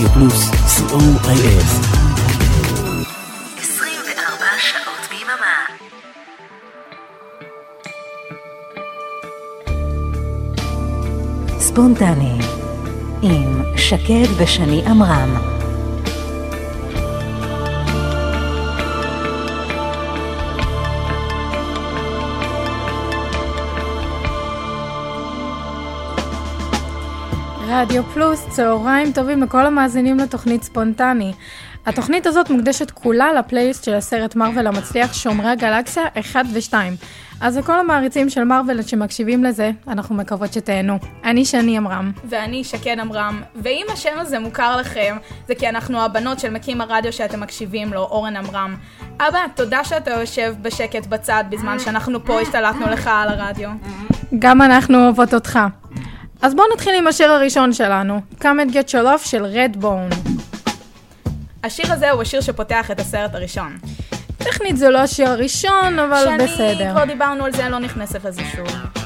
רדיו פלוס, co.il 24 שעות ביממה. ספונטני עם שקד ושני עמרם רדיו פלוס, צהריים טובים לכל המאזינים לתוכנית ספונטני. התוכנית הזאת מוקדשת כולה לפלייליסט של הסרט מרוויל המצליח שומרי הגלקסיה 1 ו-2. אז לכל המעריצים של מרוויל שמקשיבים לזה, אנחנו מקוות שתהנו. אני שני עמרם. ואני שקד עמרם, ואם השם הזה מוכר לכם, זה כי אנחנו הבנות של מקים הרדיו שאתם מקשיבים לו, אורן עמרם. אבא, תודה שאתה יושב בשקט בצד בזמן שאנחנו פה השתלטנו לך על הרדיו. גם אנחנו אוהבות אותך. אז בואו נתחיל עם השיר הראשון שלנו, Come and Get Your Love של Redbone. השיר הזה הוא השיר שפותח את הסרט הראשון. טכנית זה לא השיר הראשון, אבל שאני, בסדר. כבר דיברנו על זה, לא נכנסת לזה שוב.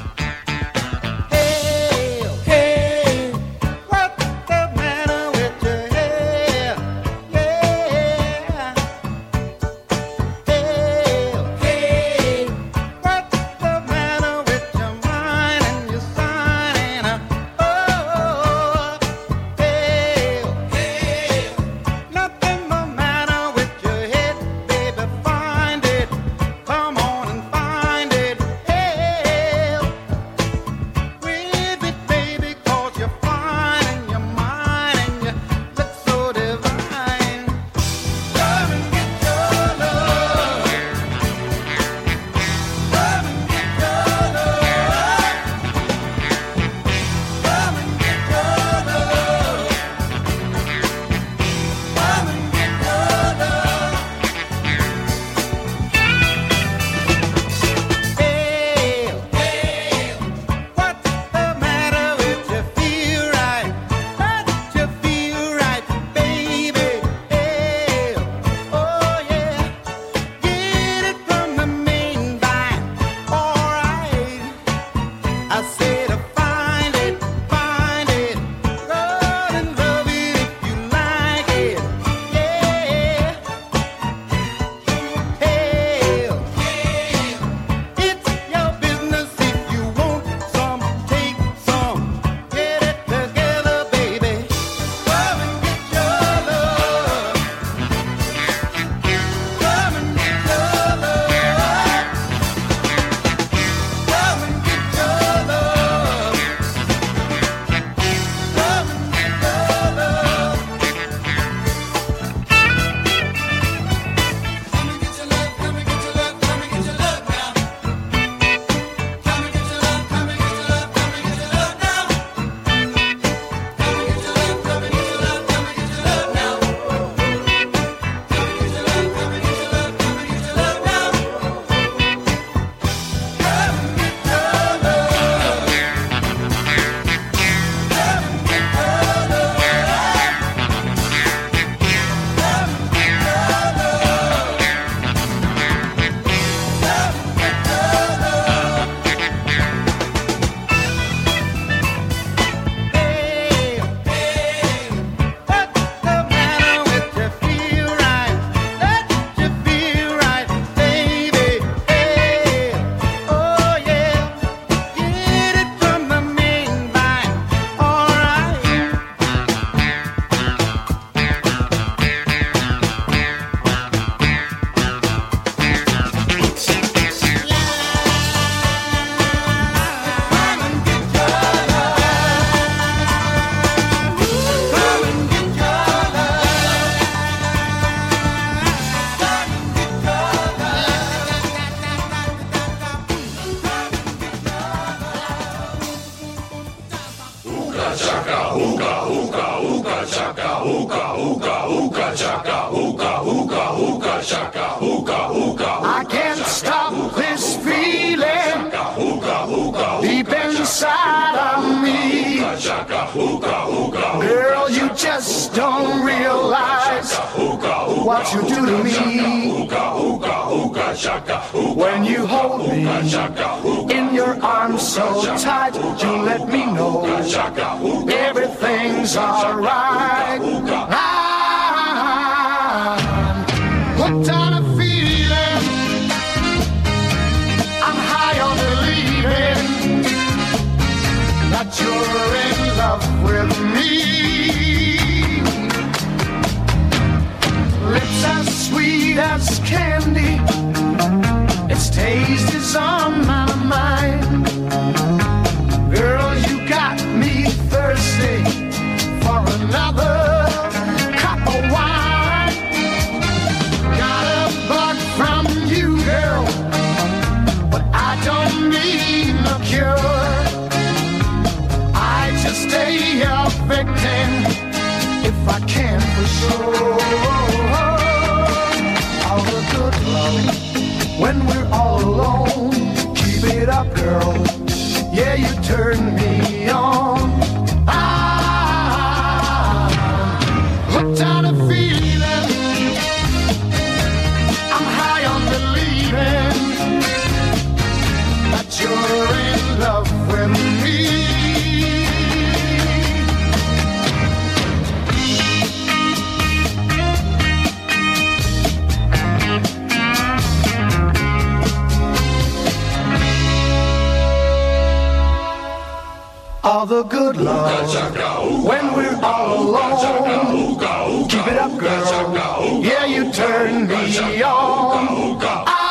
good love when we're all alone. Keep it up, girl. Yeah, you turn me on. Ah,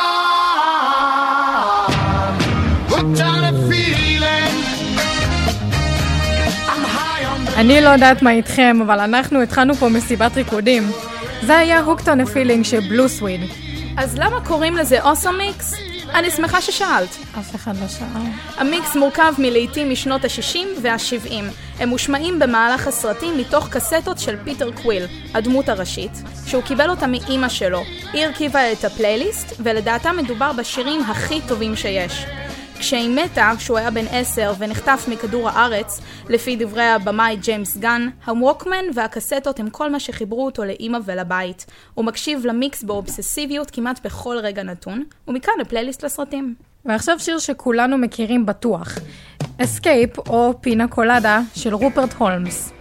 אני לא יודעת מה איתכם, אבל אנחנו התחלנו פה מסיבת ריקודים. זה היה הוקטון הפילינג של בלו סוויד. אז למה קוראים לזה אוסו מיקס? אני שמחה ששאלת. אף אחד לא שאל. המיקס מורכב מלהיטים משנות ה-60 וה-70. הם מושמעים במהלך הסרטים מתוך קסטות של פיטר קוויל, הדמות הראשית, שהוא קיבל אותה מאימא שלו. היא הרכיבה את הפלייליסט, ולדעתה מדובר בשירים הכי טובים שיש. כשהיא מתה, כשהוא היה בן עשר ונחטף מכדור הארץ, לפי דברי הבמאי ג'יימס גן, הווקמן והקסטות הם כל מה שחיברו אותו לאימא ולבית. הוא מקשיב למיקס באובססיביות כמעט בכל רגע נתון, ומכאן הפלייליסט לסרטים. ועכשיו שיר שכולנו מכירים בטוח, Escape או Piña Colada של רופרט הולמס.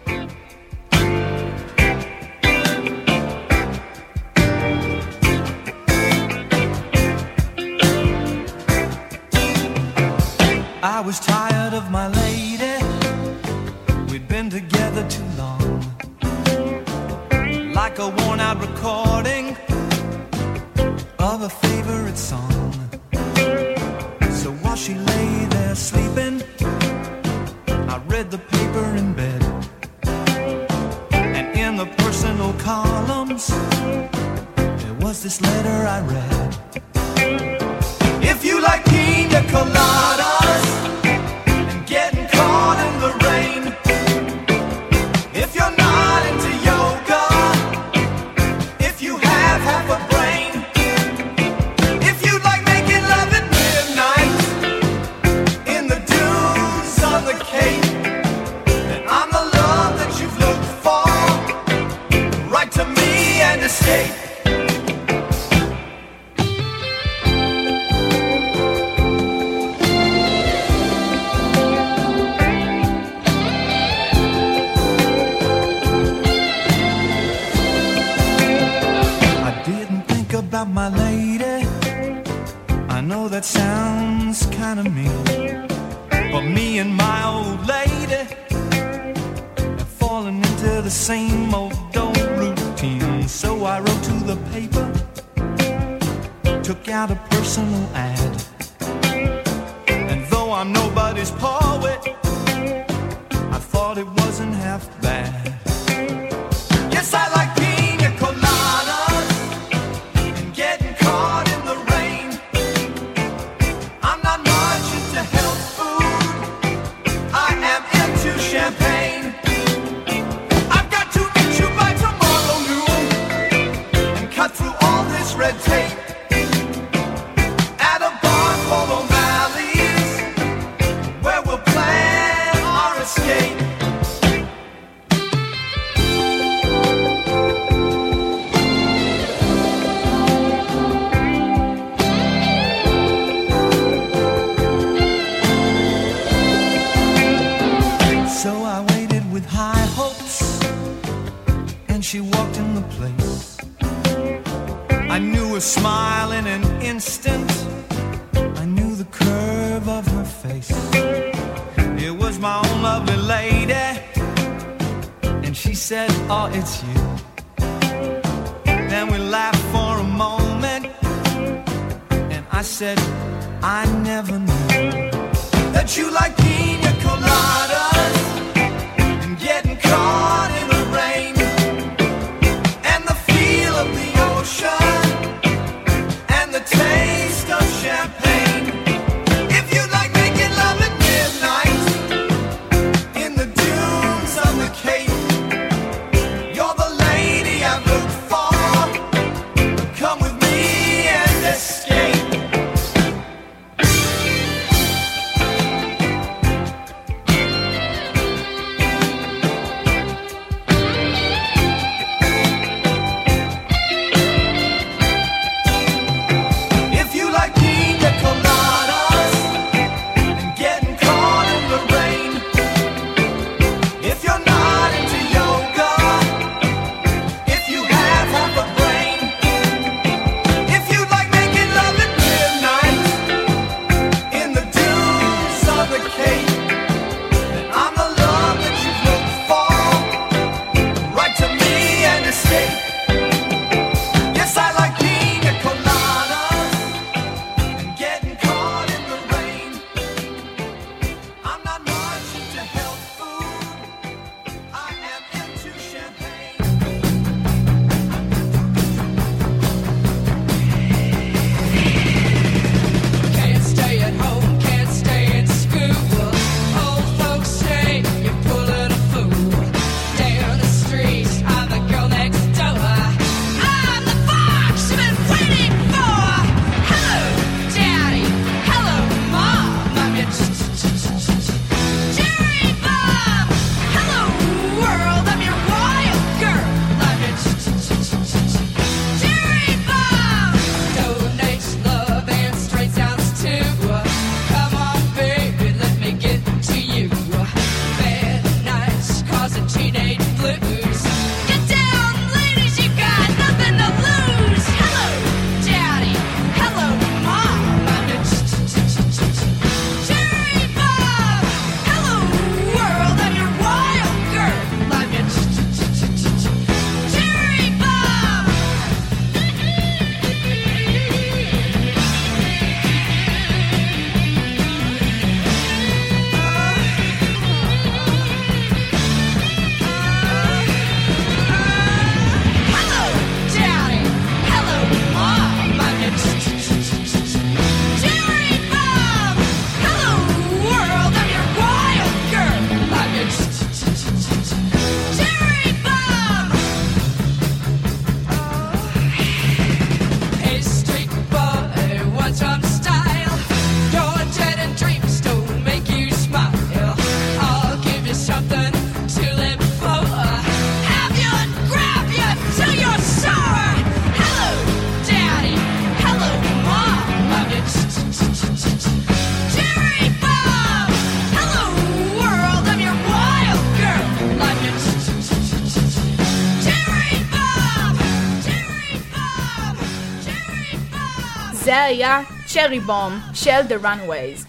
היה צ'רי בום של The Runways.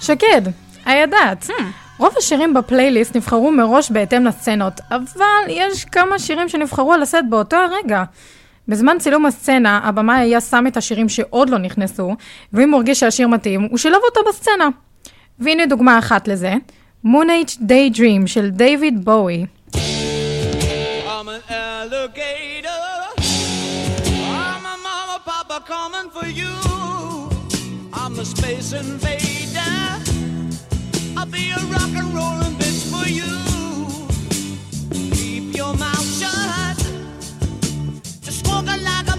שקד, הידעת. Hmm. רוב השירים בפלייליסט נבחרו מראש בהתאם לסצנות, אבל יש כמה שירים שנבחרו על הסט באותו הרגע. בזמן צילום הסצנה, הבמאי היה שם את השירים שעוד לא נכנסו, ואם הוא הרגיש שהשיר מתאים, הוא שילב אותו בסצנה. והנה דוגמה אחת לזה, Moon Age Daydream של דייוויד בואי. I'm an alligator. I'm a mama, papa coming for you. A space invader. I'll be a rock and rollin' bitch for you. Keep your mouth shut. Just walk like a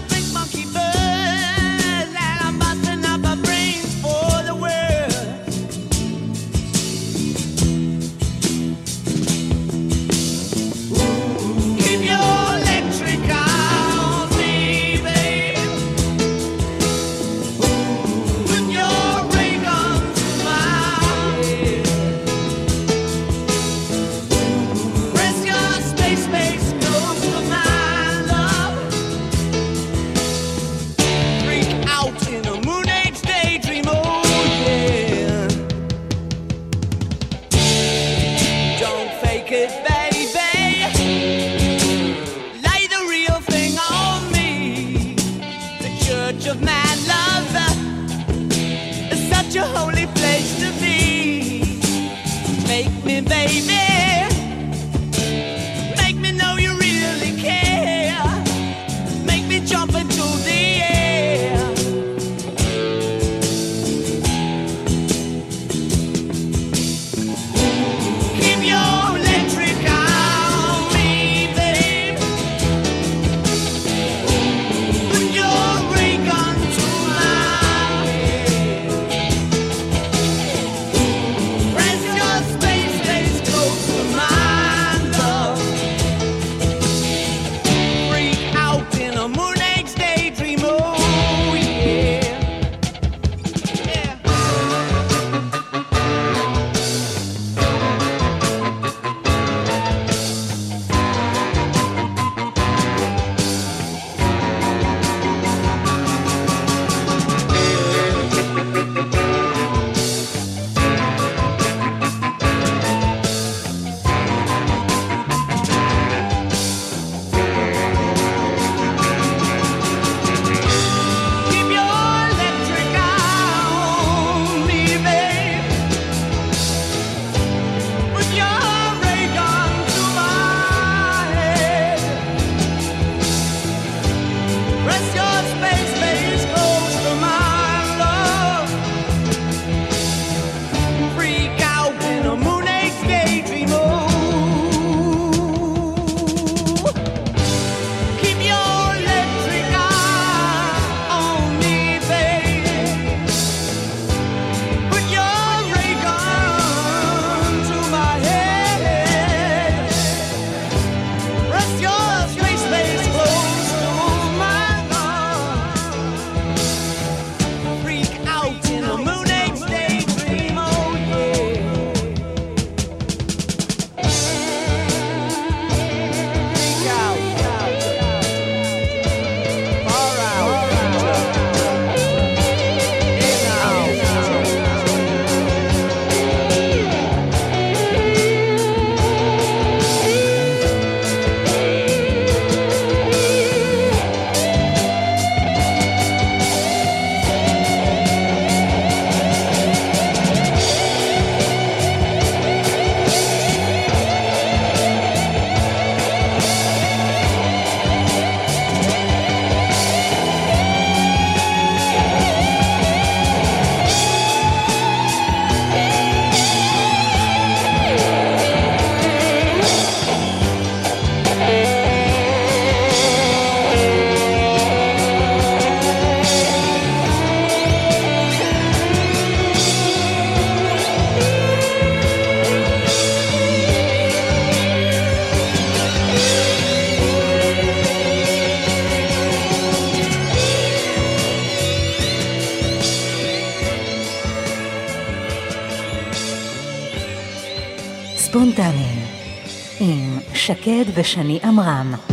שקד ושני עמרם.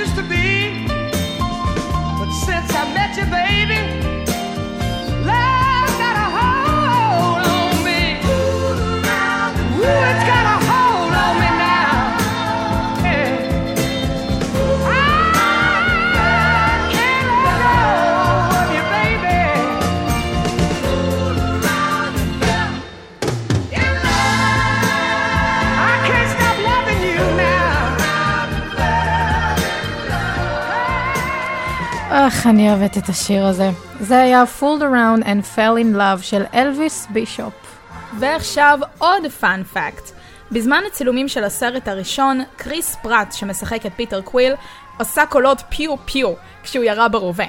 used to be איך, אני אוהבת את השיר הזה. זה היה Fooled Around and Fell in Love של אלוויס בישופ. ועכשיו עוד fun fact. בזמן הצילומים של הסרט הראשון, קריס פרט, שמשחק את פיטר קוויל, עשה קולות פיו פיו כשהוא ירה ברובה.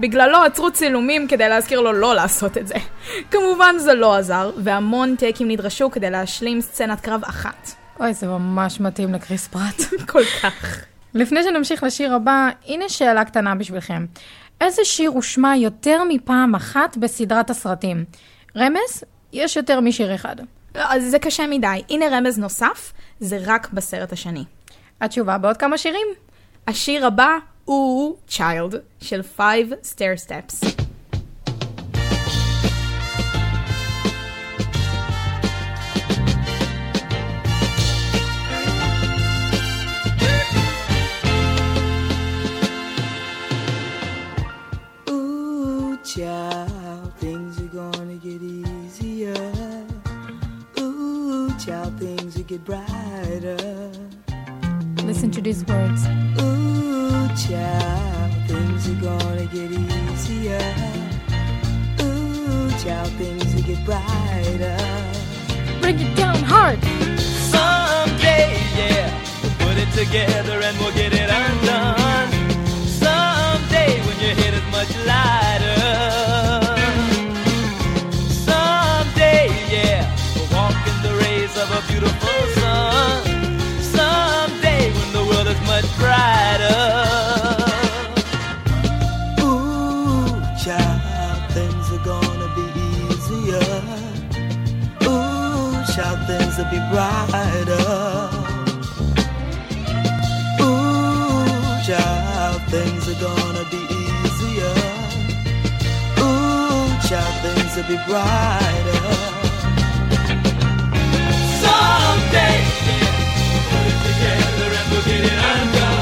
בגללו עצרו צילומים כדי להזכיר לו לא לעשות את זה. כמובן זה לא עזר, והמון טייקים נדרשו כדי להשלים סצנת קרב אחת. אוי, זה ממש מתאים לקריס פרט. כל כך. לפני שנמשיך לשיר הבא, הנה שאלה קטנה בשבילכם. איזה שיר הושמע יותר מפעם אחת בסדרת הסרטים? רמז? יש יותר משיר אחד. לא, אז זה קשה מדי. הנה רמז נוסף, זה רק בסרט השני. התשובה בעוד כמה שירים. השיר הבא הוא Child של Five Stair Steps. Child, things are gonna get easier. Ooh, child, things will get brighter. Listen to these words. Ooh, child, things are gonna get easier. Ooh, child, things will get brighter. Bring it down hard. Someday, yeah, we'll put it together and we'll get it undone. Someday, when your head is much lighter. Child, things will be brighter. Someday, yeah, put it together and we'll get it undone.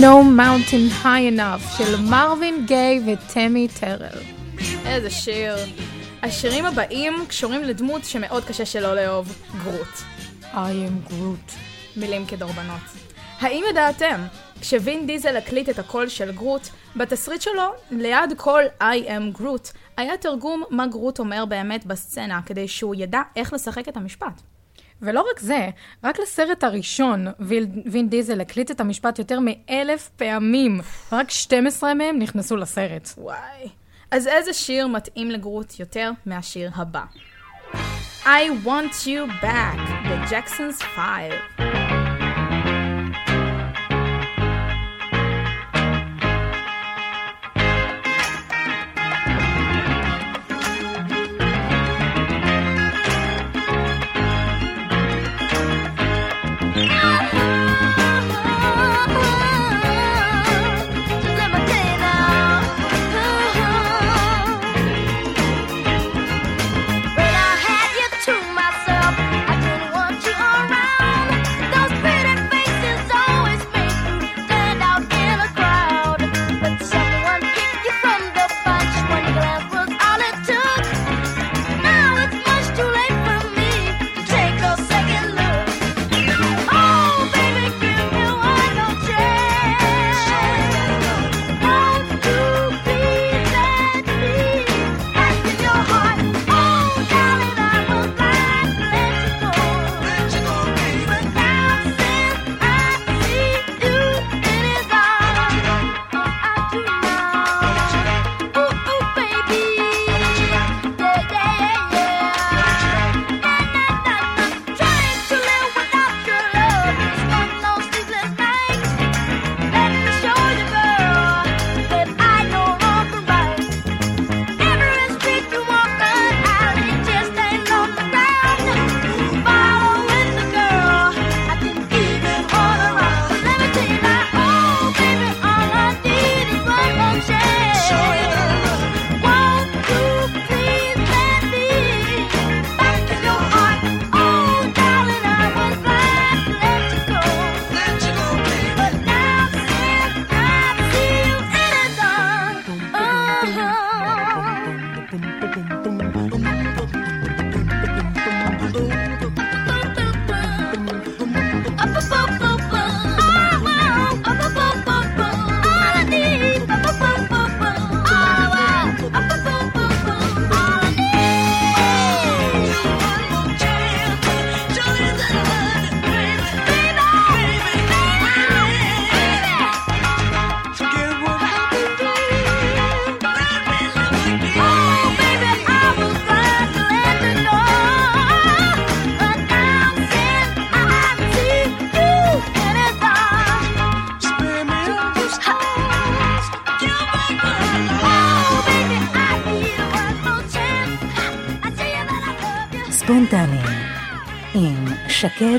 No Mountain High Enough של מרווין גיי וטמי טרל. איזה שיר. השירים הבאים קשורים לדמות שמאוד קשה שלא לאהוב, גרוט. I am Groot. מילים כדורבנות. האם ידעתם, כשווין דיזל הקליט את הקול של גרוט, בתסריט שלו, ליד כל I am Groot, היה תרגום מה גרוט אומר באמת בסצנה, כדי שהוא ידע איך לשחק את המשפט. ולא רק זה, רק לסרט הראשון, ויל, וין דיזל הקליט את המשפט יותר מאלף פעמים, רק 12 מהם נכנסו לסרט. וואי. אז איזה שיר מתאים לגרוט יותר מהשיר הבא? I want you back, the Jacksons 5.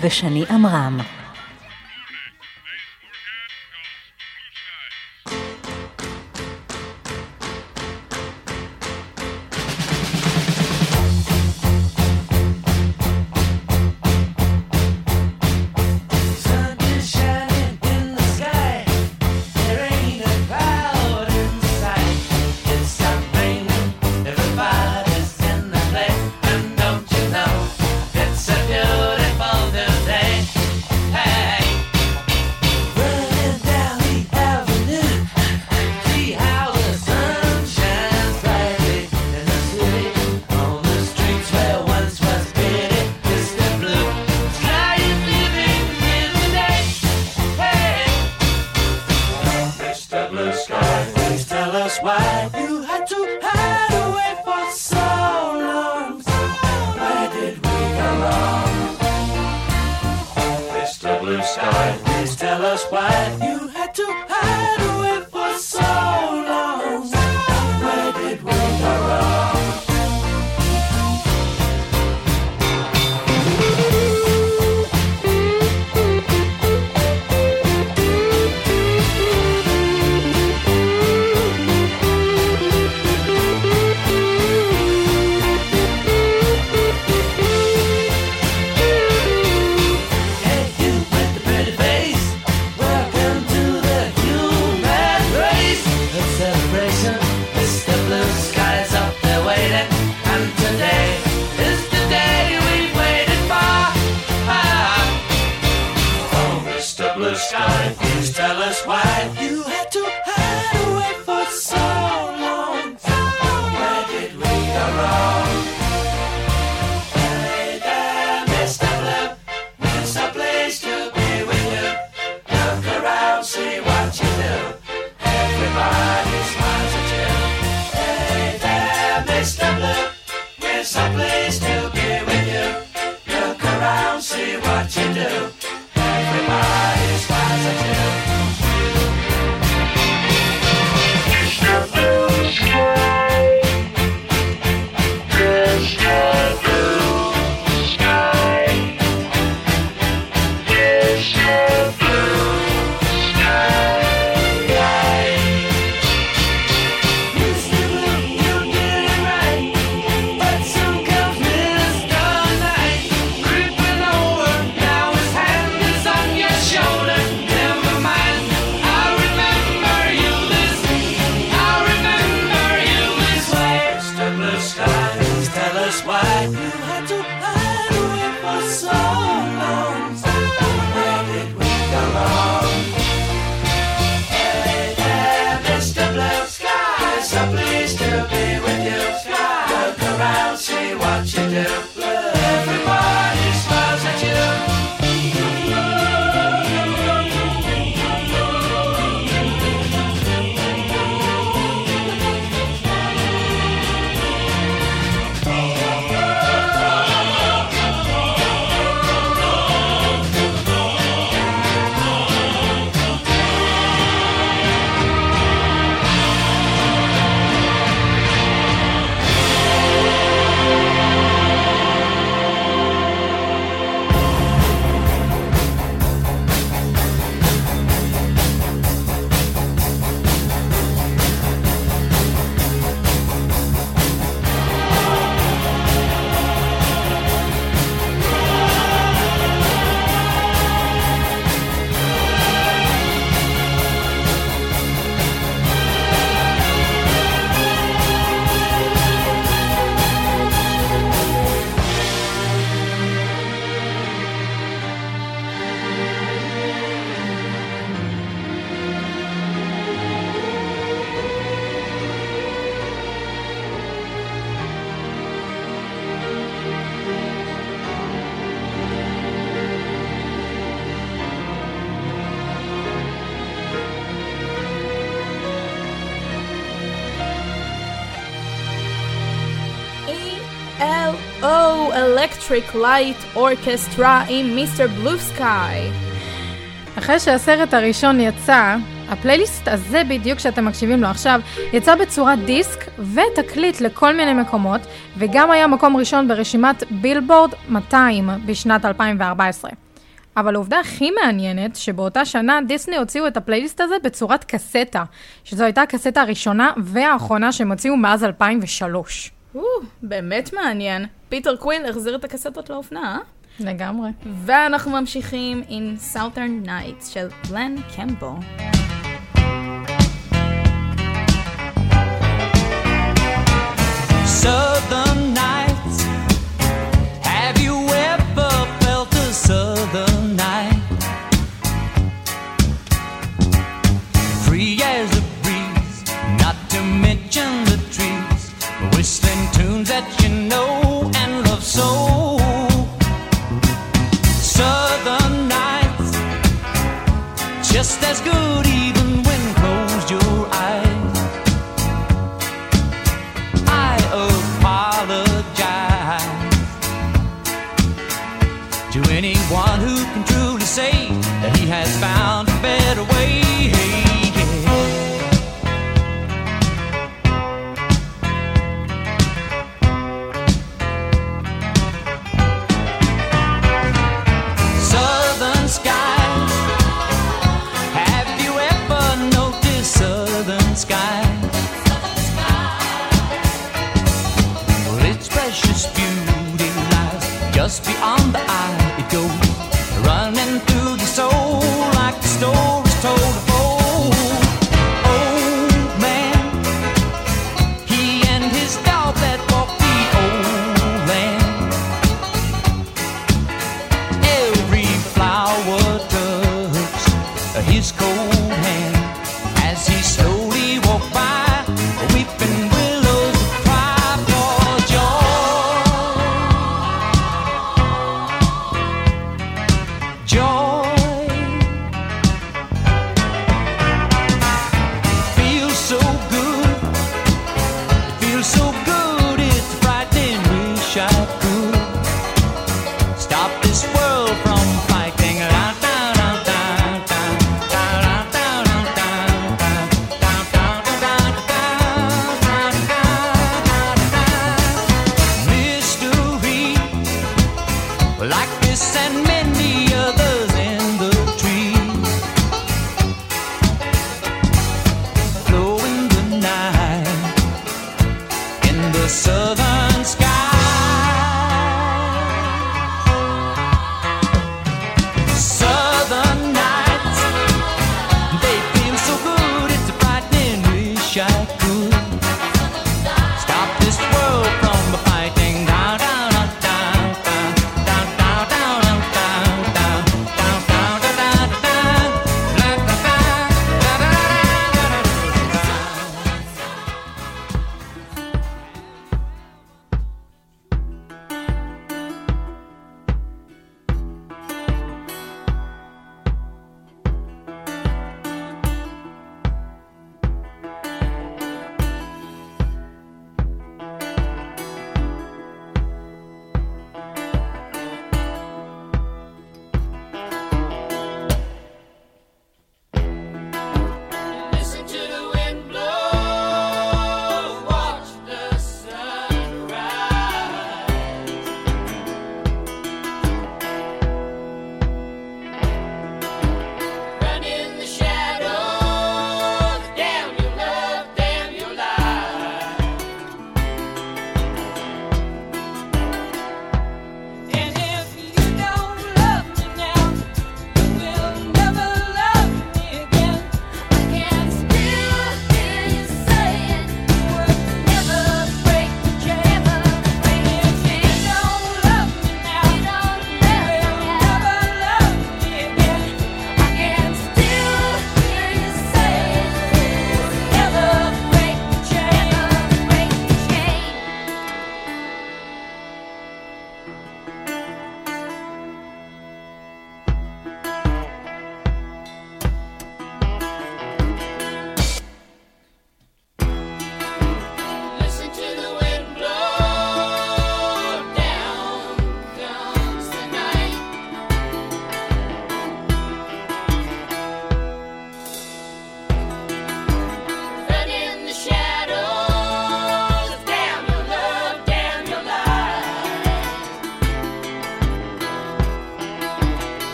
ושני עמרם. Electric Light Orchestra עם מיסטר בלו סקאי. אחרי שהסרט הראשון יצא, הפלייליסט הזה בדיוק שאתם מקשיבים לו עכשיו, יצא בצורת דיסק ותקליט לכל מיני מקומות, וגם היה מקום ראשון ברשימת בילבורד 200 בשנת 2014. אבל העובדה הכי מעניינת, שבאותה שנה דיסני הוציאו את הפלייליסט הזה בצורת קסטה, שזו הייתה הקסטה הראשונה והאחרונה שהם הוציאו מאז 2003. או, באמת מעניין. פיטר קוויל החזיר את הקסטות לאופנה, אה? לגמרי. ואנחנו ממשיכים עם Southern Nights של גלן קמבל. Southern nights. Have you ever felt a southern night? Free as a breeze, not to mention the trees, whistling tunes that you know and love so. Southern nights, just as good It's coat.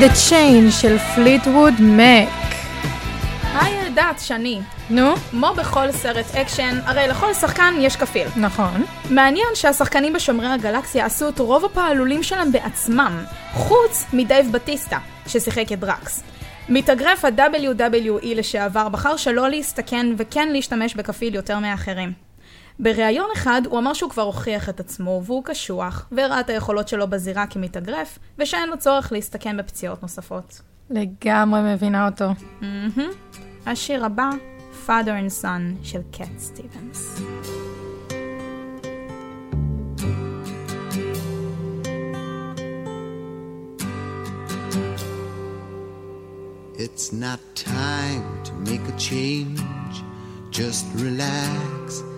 The Chain של פליטווד מק. היי ידעת, שני? נו? כמו בכל סרט אקשן, הרי לכל שחקן יש כפיל. נכון. מעניין שהשחקנים בשומרי הגלקסיה עשו את רוב הפעלולים שלהם בעצמם, חוץ מדייב בטיסטה, ששיחק את דרקס. מתאגרף ה-WWE לשעבר בחר שלא להסתכן וכן להשתמש בכפיל יותר מאחרים. בריאיון אחד הוא אמר שהוא כבר הוכיח את עצמו והוא קשוח, והראה את היכולות שלו בזירה כמתאגרף, ושאין לו צורך להסתכן בפציעות נוספות. לגמרי מבינה אותו. Mm-hmm. השיר הבא, Father and Son של קט סטיבנס. It's not time to make a change, just relax.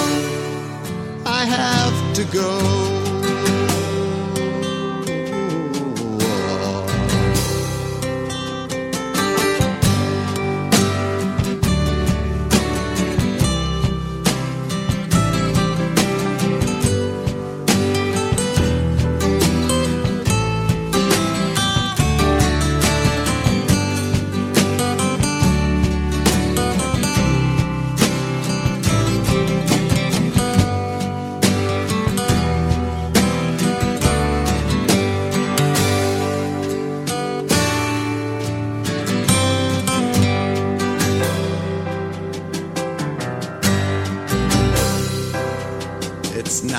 to go.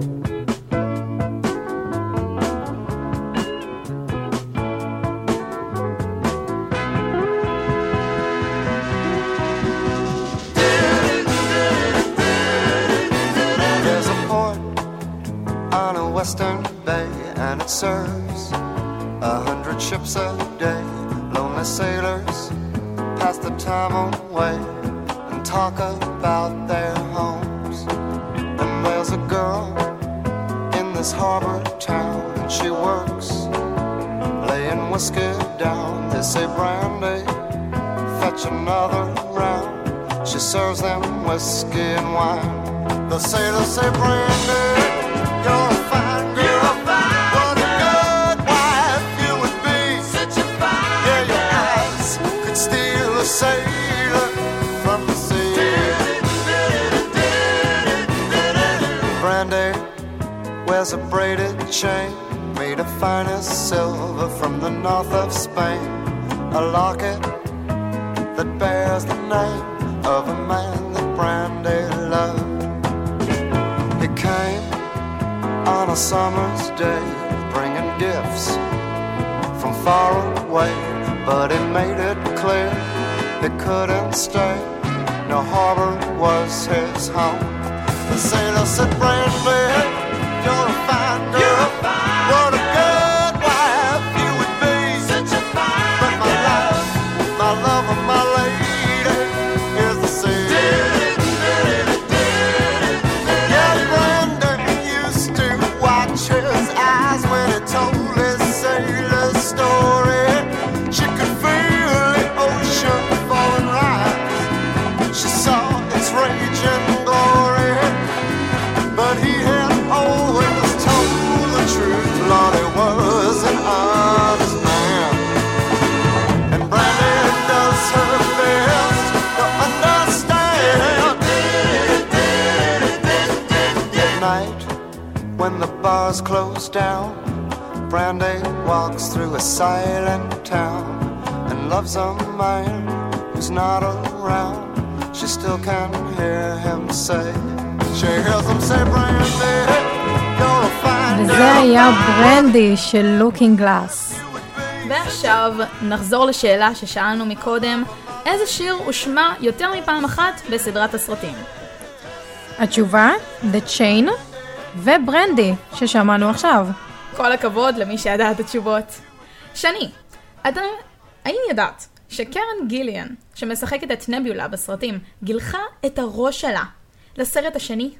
Thank you. doors close down. Brandy walks through a silent town and loves a man who's not around. She still can hear him say, she hears him say, Brandy. וזה היה ברנדי של לוקינג גלאס. ועכשיו נחזור לשאלה ששאלנו מקודם, איזה שיר הושמע יותר מפעם אחת בסדרת הסרטים? התשובה, The Chain וברנדי, ששמענו עכשיו. כל הכבוד למי שידע את התשובות. שני, אתה... האם ידעת שקרן גיליאן, שמשחקת את נביולה בסרטים, גילחה את הראש שלה לסרט השני?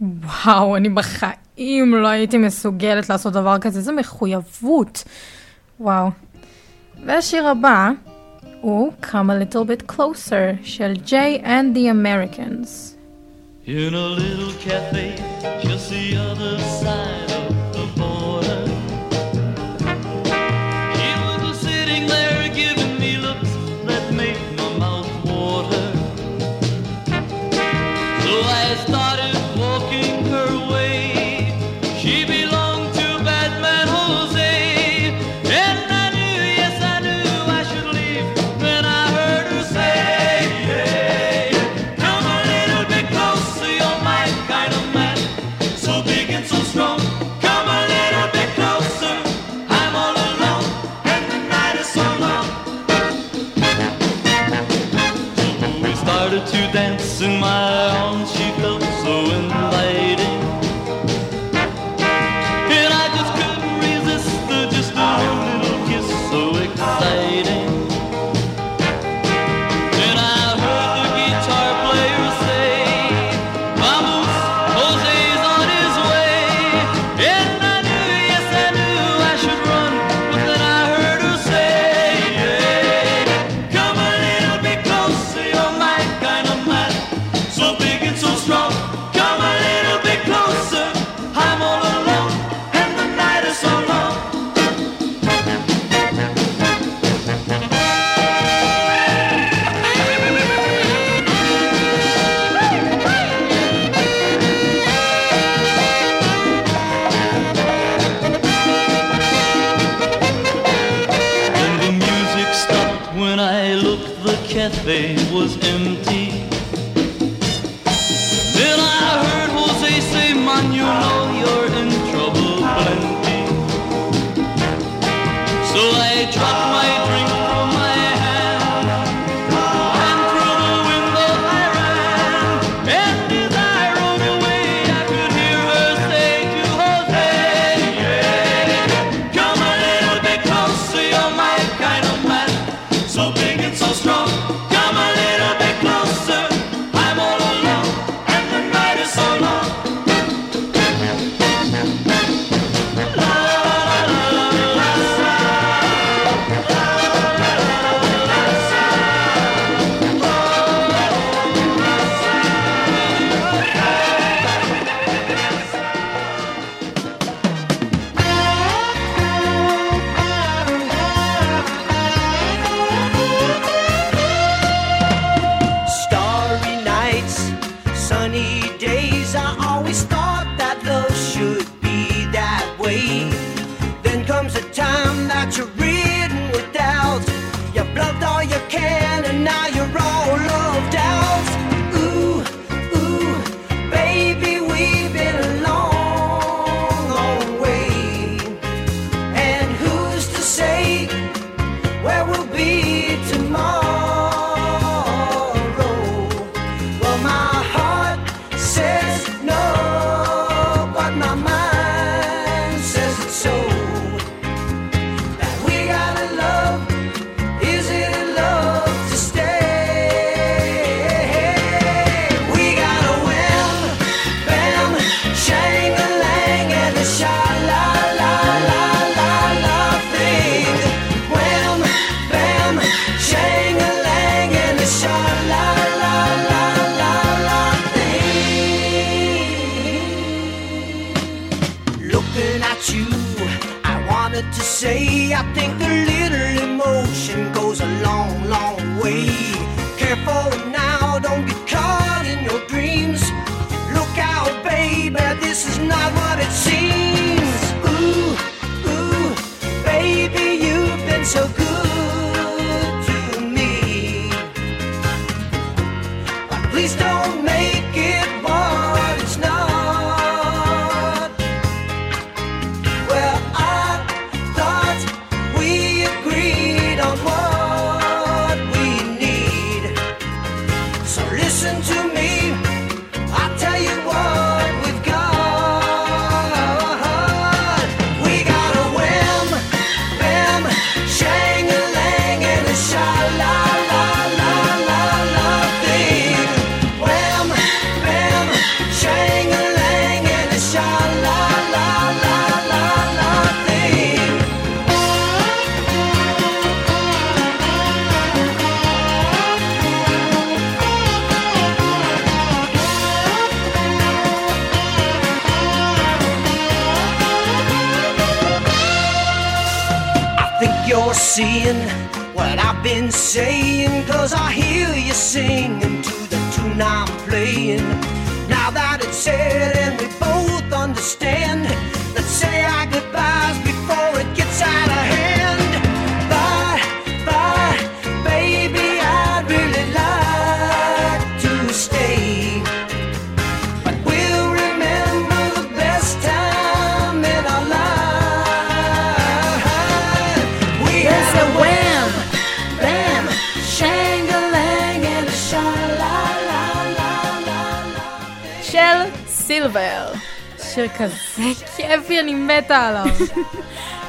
וואו, אני בחיים לא הייתי מסוגלת לעשות דבר כזה, איזה מחויבות. וואו. והשיר הבא הוא Come a Little Bit Closer של Jay and the Americans. in a little cafe just the other side of the border. She was just sitting there giving me looks that made my mouth water. So I started.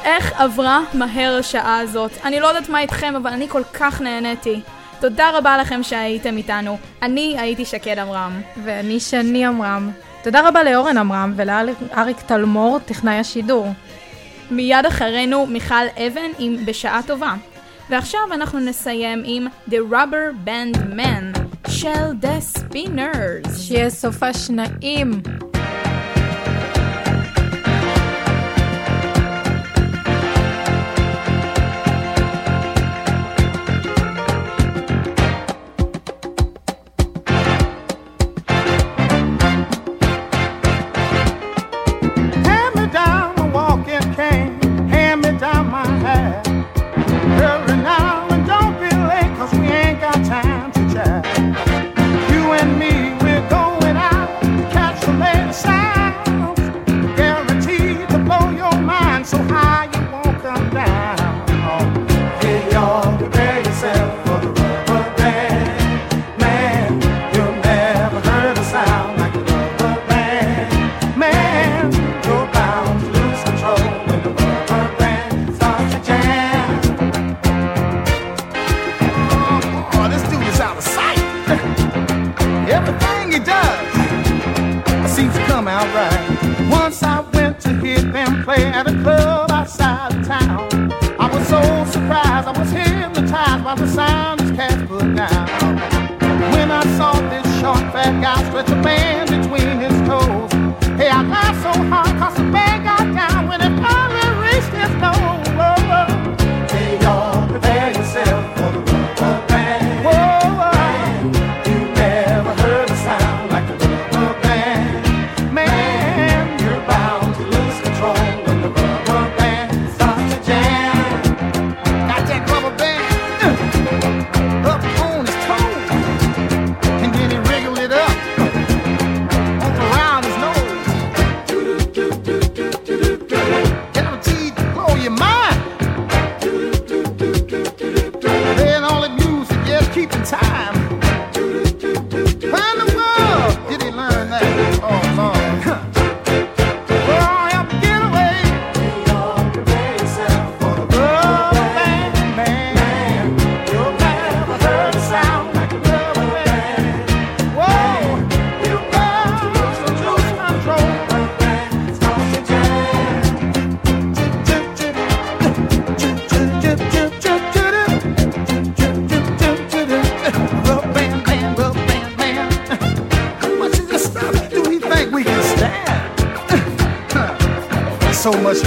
איך עברה מהר השעה הזאת. אני לא יודעת מה איתכם, אבל אני כל כך נהניתי. תודה רבה לכם שהייתם איתנו. אני הייתי שקד עמרם. ואני שני עמרם. תודה רבה לאורן עמרם ולאריק תלמור, טכנאי השידור. מיד אחרינו מיכל אבן עם בשעה טובה. ועכשיו אנחנו נסיים עם The Rubber Band Man של The Spinners. שיהיה סופה שניים.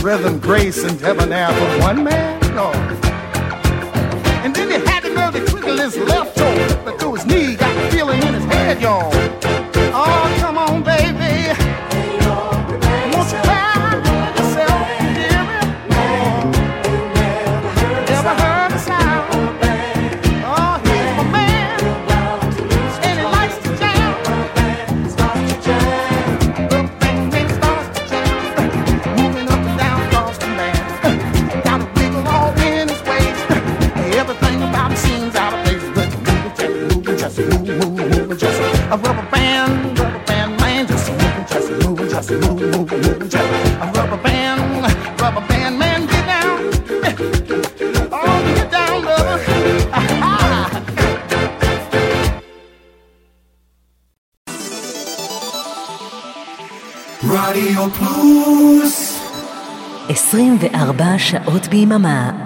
rhythm, grace, and debonair from one man? No. And then he had to know the quickest left toe, but through his knee got the feeling in his head, y'all. ספורט ביממה.